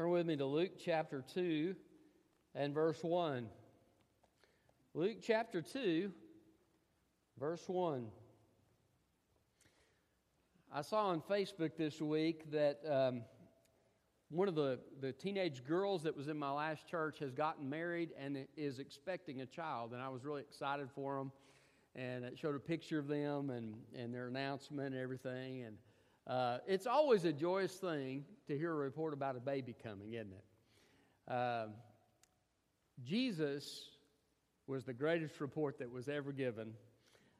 Turn with me to Luke chapter 2 and verse 1. Luke chapter 2, verse 1. I saw on Facebook this week that um, one of the, the teenage girls that was in my last church has gotten married and is expecting a child, and I was really excited for them. And it showed a picture of them and, and their announcement and everything. And uh, it's always a joyous thing to hear a report about a baby coming, isn't it? Uh, Jesus was the greatest report that was ever given.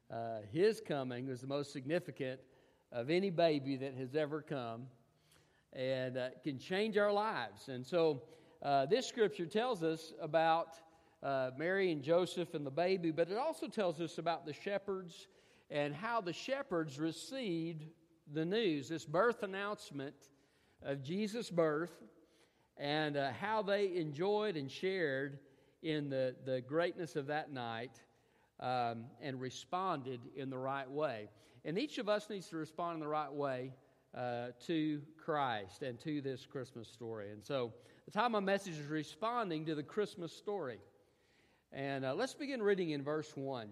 Uh, his coming was the most significant of any baby that has ever come and uh, can change our lives. And so, uh, this scripture tells us about uh, Mary and Joseph and the baby, but it also tells us about the shepherds and how the shepherds received the news, this birth announcement of Jesus' birth, and uh, how they enjoyed and shared in the, the greatness of that night um, and responded in the right way. And each of us needs to respond in the right way uh, to Christ and to this Christmas story. And so the time my message is responding to the Christmas story. And uh, let's begin reading in verse 1.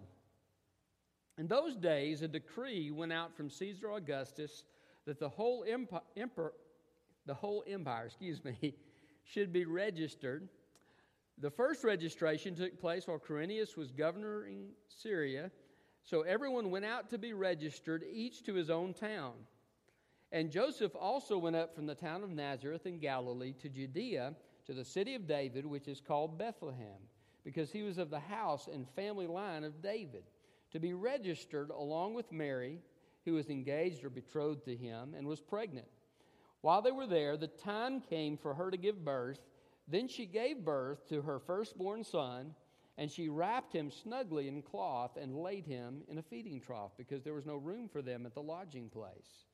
In those days, a decree went out from Caesar Augustus that the whole empire, emperor, the whole empire, excuse me, should be registered. The first registration took place while Quirinius was governing Syria, so everyone went out to be registered, each to his own town. And Joseph also went up from the town of Nazareth in Galilee to Judea, to the city of David, which is called Bethlehem, because he was of the house and family line of David to be registered along with Mary, who was engaged or betrothed to him and was pregnant. While they were there, the time came for her to give birth. Then she gave birth to her firstborn son, and she wrapped him snugly in cloth and laid him in a feeding trough because there was no room for them at the lodging place.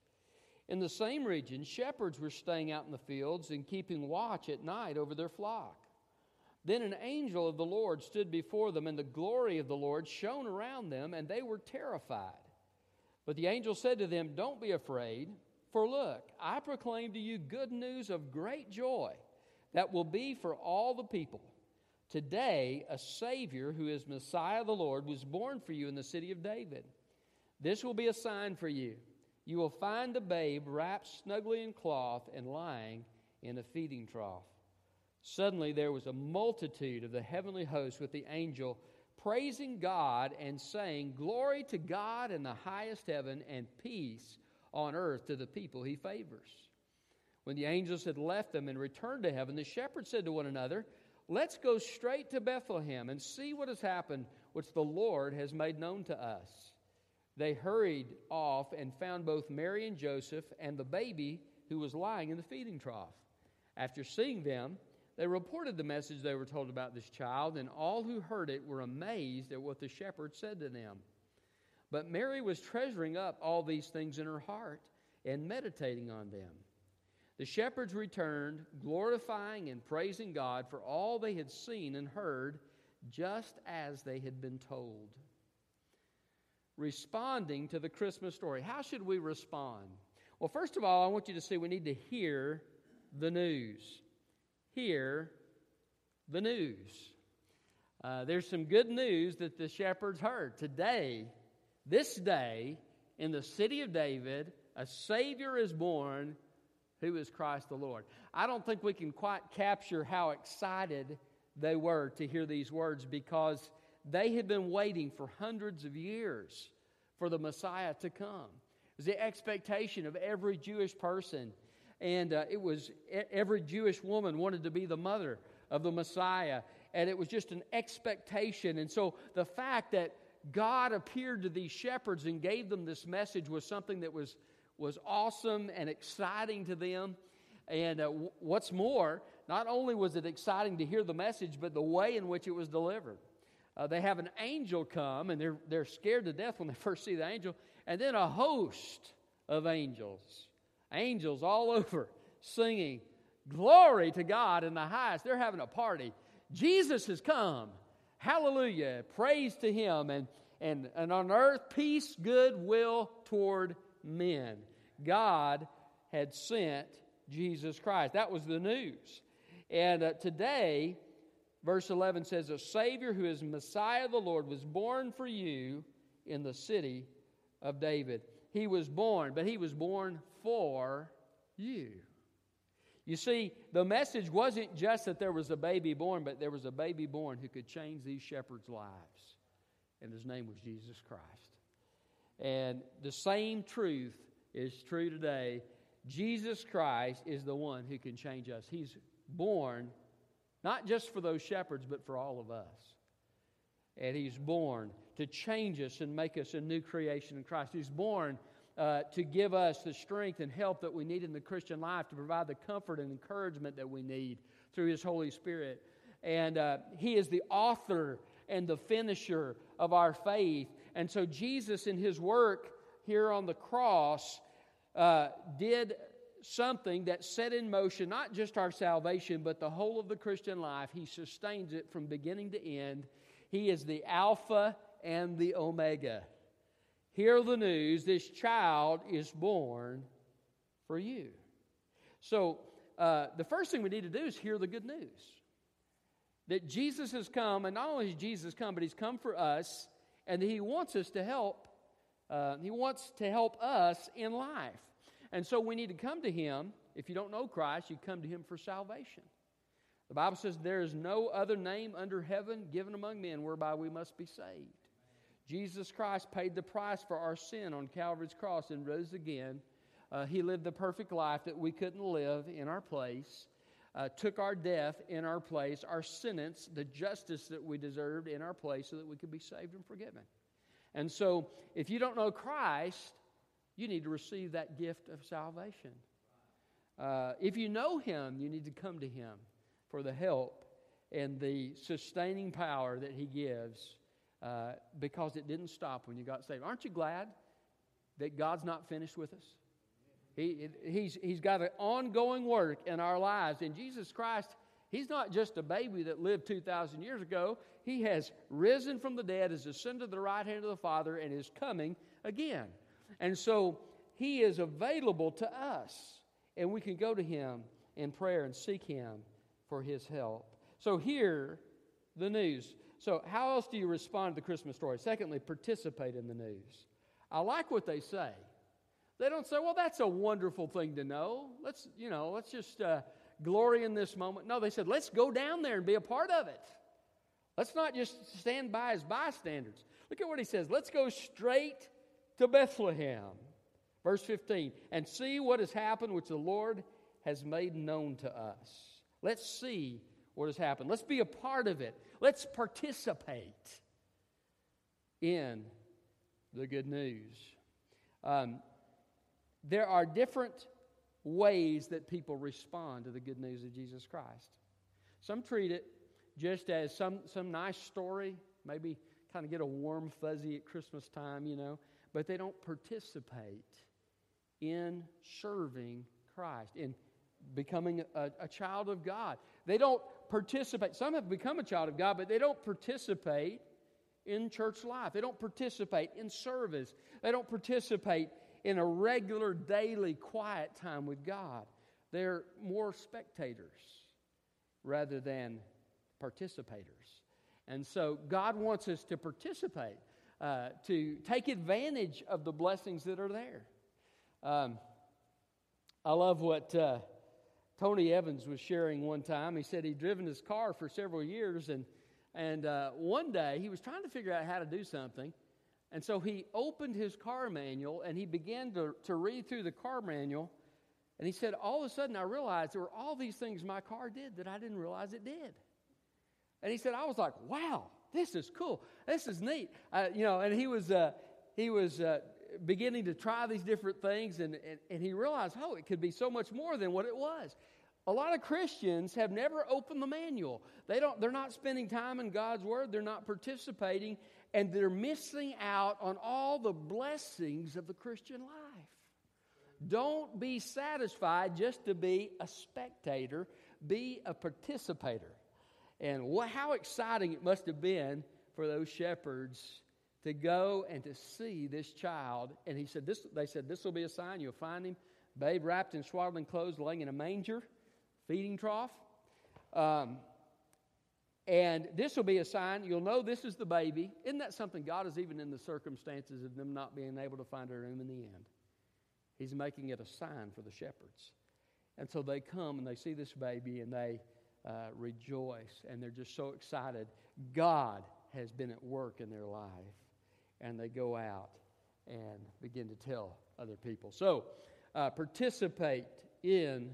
In the same region, shepherds were staying out in the fields and keeping watch at night over their flock. Then an angel of the Lord stood before them, and the glory of the Lord shone around them, and they were terrified. But the angel said to them, Don't be afraid, for look, I proclaim to you good news of great joy that will be for all the people. Today, a Savior who is Messiah the Lord was born for you in the city of David. This will be a sign for you. You will find the babe wrapped snugly in cloth and lying in a feeding trough. Suddenly there was a multitude of the heavenly host with the angel praising God and saying, Glory to God in the highest heaven and peace on earth to the people he favors. When the angels had left them and returned to heaven, the shepherds said to one another, Let's go straight to Bethlehem and see what has happened, which the Lord has made known to us. They hurried off and found both Mary and Joseph and the baby who was lying in the feeding trough. After seeing them, they reported the message they were told about this child, and all who heard it were amazed at what the shepherds said to them. But Mary was treasuring up all these things in her heart and meditating on them. The shepherds returned, glorifying and praising God for all they had seen and heard, just as they had been told. Responding to the Christmas story. How should we respond? Well, first of all, I want you to see we need to hear the news hear the news. Uh, there's some good news that the shepherds heard. Today, this day, in the city of David, a Savior is born who is Christ the Lord. I don't think we can quite capture how excited they were to hear these words because they had been waiting for hundreds of years for the Messiah to come. It was the expectation of every Jewish person and uh, it was every Jewish woman wanted to be the mother of the Messiah, and it was just an expectation. And so the fact that God appeared to these shepherds and gave them this message was something that was, was awesome and exciting to them. And uh, what's more, not only was it exciting to hear the message, but the way in which it was delivered. Uh, they have an angel come, and they're, they're scared to death when they first see the angel, and then a host of angels Angels all over singing, Glory to God in the highest. They're having a party. Jesus has come. Hallelujah. Praise to him. And, and, and on earth, peace, goodwill toward men. God had sent Jesus Christ. That was the news. And uh, today, verse 11 says, A Savior who is Messiah the Lord was born for you in the city of David. He was born, but he was born for you. You see, the message wasn't just that there was a baby born, but there was a baby born who could change these shepherds' lives. And his name was Jesus Christ. And the same truth is true today. Jesus Christ is the one who can change us. He's born not just for those shepherds, but for all of us. And He's born to change us and make us a new creation in Christ. He's born uh, to give us the strength and help that we need in the Christian life, to provide the comfort and encouragement that we need through His Holy Spirit. And uh, He is the author and the finisher of our faith. And so, Jesus, in His work here on the cross, uh, did something that set in motion not just our salvation, but the whole of the Christian life. He sustains it from beginning to end. He is the Alpha and the Omega. Hear the news this child is born for you. So, uh, the first thing we need to do is hear the good news that Jesus has come, and not only has Jesus come, but he's come for us, and he wants us to help. Uh, he wants to help us in life. And so we need to come to him. If you don't know Christ, you come to him for salvation. The Bible says there is no other name under heaven given among men whereby we must be saved. Jesus Christ paid the price for our sin on Calvary's cross and rose again. Uh, he lived the perfect life that we couldn't live in our place, uh, took our death in our place, our sentence, the justice that we deserved in our place, so that we could be saved and forgiven. And so, if you don't know Christ, you need to receive that gift of salvation. Uh, if you know Him, you need to come to Him for the help and the sustaining power that He gives uh, because it didn't stop when you got saved. Aren't you glad that God's not finished with us? He, he's, he's got an ongoing work in our lives. And Jesus Christ, He's not just a baby that lived 2,000 years ago. He has risen from the dead, has ascended to the right hand of the Father, and is coming again. And so He is available to us, and we can go to Him in prayer and seek Him for His help. So, hear the news. So, how else do you respond to the Christmas story? Secondly, participate in the news. I like what they say. They don't say, well, that's a wonderful thing to know. Let's, you know, let's just uh, glory in this moment. No, they said, let's go down there and be a part of it. Let's not just stand by as bystanders. Look at what he says. Let's go straight to Bethlehem. Verse 15, and see what has happened, which the Lord has made known to us. Let's see what has happened. Let's be a part of it. Let's participate in the good news. Um, there are different ways that people respond to the good news of Jesus Christ. Some treat it just as some, some nice story, maybe kind of get a warm fuzzy at Christmas time, you know, but they don't participate in serving Christ, in becoming a, a child of God. They don't participate. Some have become a child of God, but they don't participate in church life. They don't participate in service. They don't participate in a regular, daily, quiet time with God. They're more spectators rather than participators. And so God wants us to participate, uh, to take advantage of the blessings that are there. Um, I love what. Uh, Tony Evans was sharing one time. He said he'd driven his car for several years, and, and uh, one day he was trying to figure out how to do something. And so he opened his car manual and he began to, to read through the car manual. And he said, All of a sudden, I realized there were all these things my car did that I didn't realize it did. And he said, I was like, wow, this is cool. This is neat. Uh, you know, and he was, uh, he was uh, beginning to try these different things, and, and, and he realized, oh, it could be so much more than what it was. A lot of Christians have never opened the manual. They don't, they're not spending time in God's Word, they're not participating, and they're missing out on all the blessings of the Christian life. Don't be satisfied just to be a spectator, be a participator. And what, how exciting it must have been for those shepherds to go and to see this child. And he said, this, they said, this will be a sign. You'll find him babe wrapped in swaddling clothes, laying in a manger, feeding trough. Um, and this will be a sign. You'll know this is the baby. Isn't that something God is even in the circumstances of them not being able to find a room in the end? He's making it a sign for the shepherds. And so they come and they see this baby and they uh, rejoice and they're just so excited. God has been at work in their life. And they go out and begin to tell other people. So uh, participate in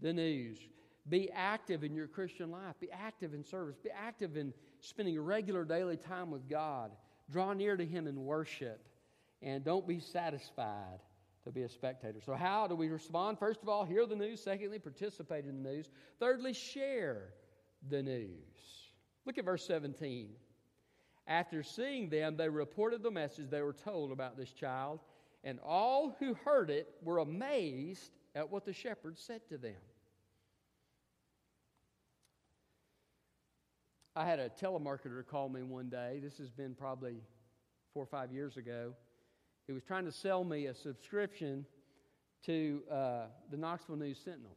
the news. Be active in your Christian life. Be active in service. Be active in spending regular daily time with God. Draw near to Him in worship. And don't be satisfied to be a spectator. So, how do we respond? First of all, hear the news. Secondly, participate in the news. Thirdly, share the news. Look at verse 17. After seeing them, they reported the message they were told about this child, and all who heard it were amazed at what the shepherds said to them. I had a telemarketer call me one day. This has been probably four or five years ago. He was trying to sell me a subscription to uh, the Knoxville News Sentinel.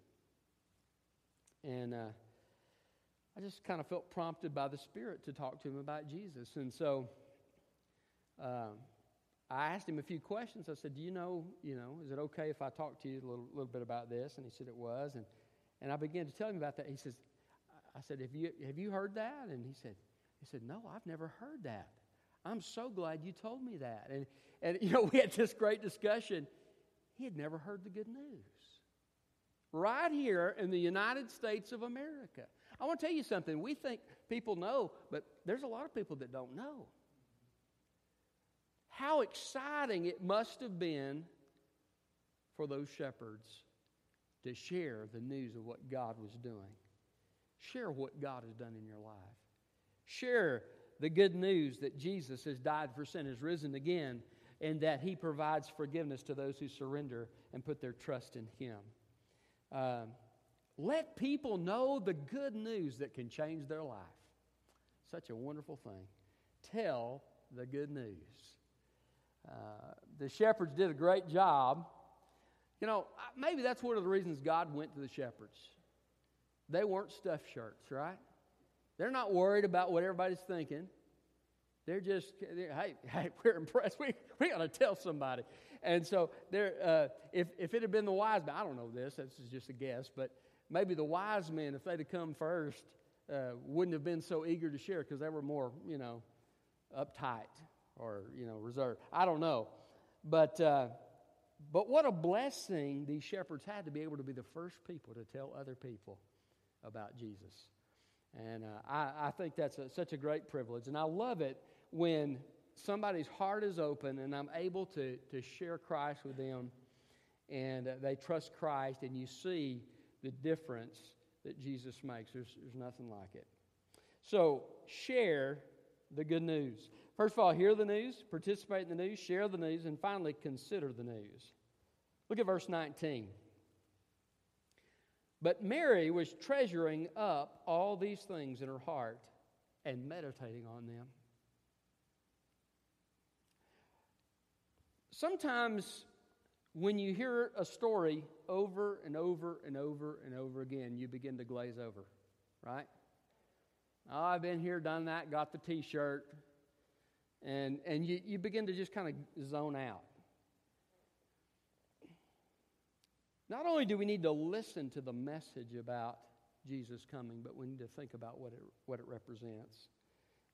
And uh, I just kind of felt prompted by the Spirit to talk to him about Jesus. And so um, I asked him a few questions. I said, Do you know, you know, is it okay if I talk to you a little, little bit about this? And he said it was. And, and I began to tell him about that. He says, I said, have you, have you heard that? And he said, he said, No, I've never heard that. I'm so glad you told me that. And, and you know, we had this great discussion. He had never heard the good news. Right here in the United States of America. I want to tell you something. We think people know, but there's a lot of people that don't know. How exciting it must have been for those shepherds to share the news of what God was doing. Share what God has done in your life. Share the good news that Jesus has died for sin, has risen again, and that He provides forgiveness to those who surrender and put their trust in Him. Um, let people know the good news that can change their life. Such a wonderful thing. Tell the good news. Uh, the shepherds did a great job. You know, maybe that's one of the reasons God went to the shepherds. They weren't stuffed shirts, right? They're not worried about what everybody's thinking. They're just, they're, hey, hey, we're impressed. We, we got to tell somebody. And so, there, uh, if, if it had been the wise men, I don't know this, this is just a guess, but maybe the wise men, if they'd have come first, uh, wouldn't have been so eager to share because they were more, you know, uptight or, you know, reserved. I don't know. But, uh, but what a blessing these shepherds had to be able to be the first people to tell other people about Jesus. And uh, I, I, think that's a, such a great privilege. And I love it when somebody's heart is open and I'm able to, to share Christ with them and they trust Christ and you see the difference that Jesus makes. There's, there's nothing like it. So, share the good news. First of all, hear the news, participate in the news, share the news, and finally, consider the news. Look at verse 19. But Mary was treasuring up all these things in her heart and meditating on them. Sometimes when you hear a story over and over and over and over again, you begin to glaze over, right? Oh, I've been here, done that, got the t shirt, and, and you, you begin to just kind of zone out. Not only do we need to listen to the message about Jesus coming, but we need to think about what it, what it represents.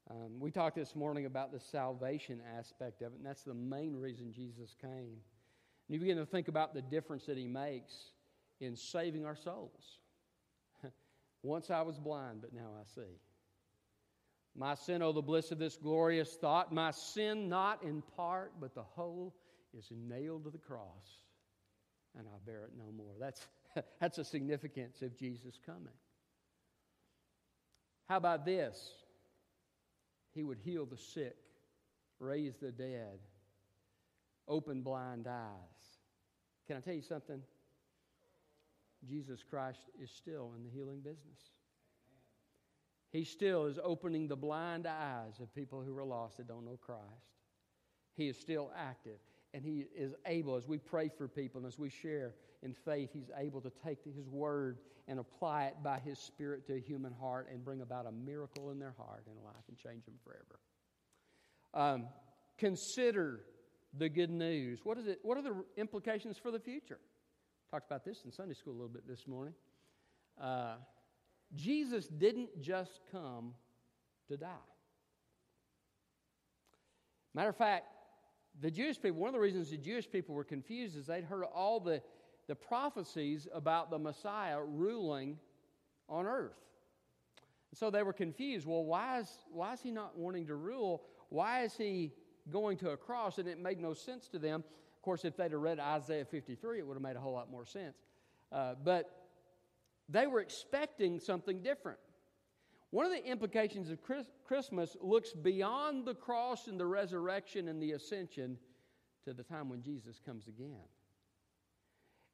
Um, we talked this morning about the salvation aspect of it, and that's the main reason Jesus came. And you begin to think about the difference that he makes in saving our souls. Once I was blind, but now I see. My sin, oh, the bliss of this glorious thought. My sin, not in part, but the whole, is nailed to the cross and I bear it no more. That's, that's a significance of Jesus coming. How about this? He would heal the sick, raise the dead, open blind eyes. Can I tell you something? Jesus Christ is still in the healing business. He still is opening the blind eyes of people who are lost that don't know Christ. He is still active. And He is able, as we pray for people and as we share in faith, He's able to take His word and apply it by His Spirit to a human heart and bring about a miracle in their heart and life and change them forever. Um, consider the good news. What, is it, what are the implications for the future? Talked about this in Sunday school a little bit this morning. Uh, Jesus didn't just come to die. Matter of fact, the Jewish people, one of the reasons the Jewish people were confused is they'd heard all the, the prophecies about the Messiah ruling on earth. so they were confused. Well, why is, why is he not wanting to rule? Why is he going to a cross? And it made no sense to them. Of course, if they'd have read Isaiah 53, it would have made a whole lot more sense. Uh, but they were expecting something different. One of the implications of Christmas looks beyond the cross and the resurrection and the ascension to the time when Jesus comes again.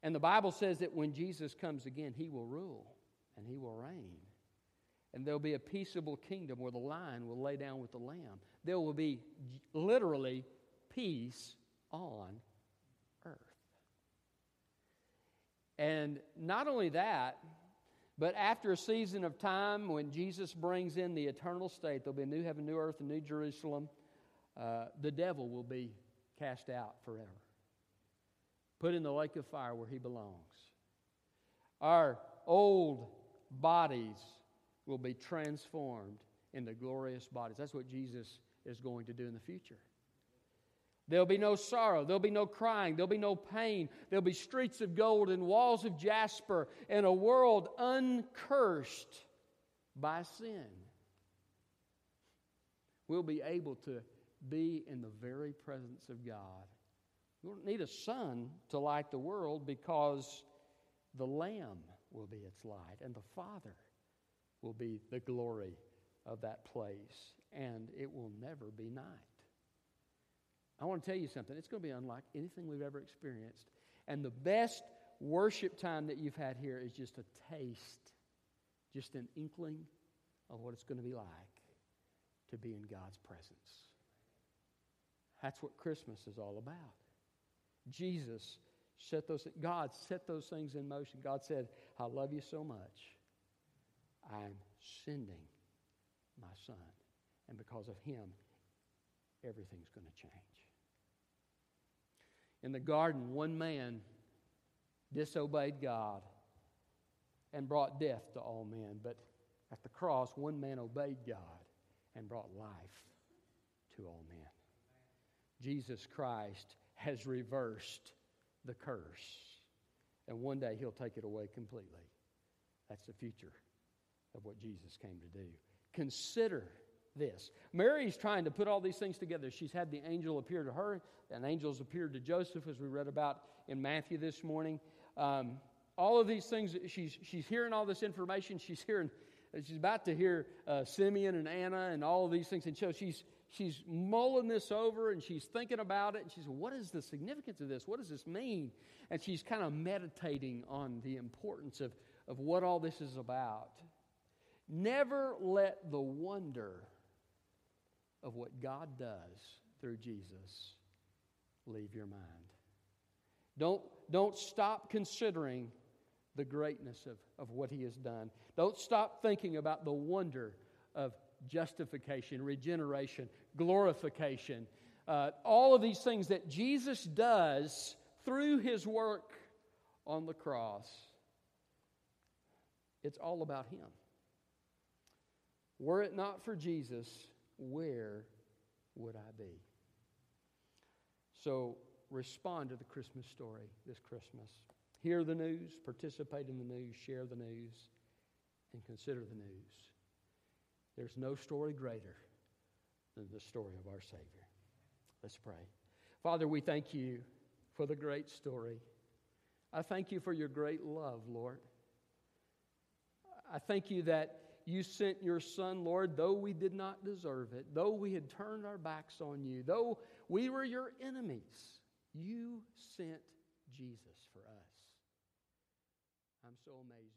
And the Bible says that when Jesus comes again, he will rule and he will reign. And there'll be a peaceable kingdom where the lion will lay down with the lamb. There will be literally peace on earth. And not only that, but after a season of time, when Jesus brings in the eternal state, there'll be a new heaven, new earth, and new Jerusalem. Uh, the devil will be cast out forever, put in the lake of fire where he belongs. Our old bodies will be transformed into glorious bodies. That's what Jesus is going to do in the future. There'll be no sorrow. There'll be no crying. There'll be no pain. There'll be streets of gold and walls of jasper and a world uncursed by sin. We'll be able to be in the very presence of God. We don't need a sun to light the world because the Lamb will be its light and the Father will be the glory of that place. And it will never be night. I want to tell you something. It's going to be unlike anything we've ever experienced. And the best worship time that you've had here is just a taste, just an inkling of what it's going to be like to be in God's presence. That's what Christmas is all about. Jesus set those God set those things in motion. God said, "I love you so much. I'm sending my son, and because of him, everything's going to change." In the garden, one man disobeyed God and brought death to all men. But at the cross, one man obeyed God and brought life to all men. Jesus Christ has reversed the curse. And one day he'll take it away completely. That's the future of what Jesus came to do. Consider this. Mary's trying to put all these things together. She's had the angel appear to her, and angels appeared to Joseph, as we read about in Matthew this morning. Um, all of these things, she's, she's hearing all this information. She's hearing, she's about to hear uh, Simeon and Anna and all of these things. And so she's, she's mulling this over and she's thinking about it. And she's, what is the significance of this? What does this mean? And she's kind of meditating on the importance of, of what all this is about. Never let the wonder of what God does through Jesus leave your mind. Don't, don't stop considering the greatness of, of what He has done. Don't stop thinking about the wonder of justification, regeneration, glorification, uh, all of these things that Jesus does through His work on the cross. It's all about Him. Were it not for Jesus, where would I be? So respond to the Christmas story this Christmas. Hear the news, participate in the news, share the news, and consider the news. There's no story greater than the story of our Savior. Let's pray. Father, we thank you for the great story. I thank you for your great love, Lord. I thank you that you sent your Son, Lord, though we did not deserve it, though we had turned our backs on you, though we were your enemies, you sent Jesus for us. I'm so amazed.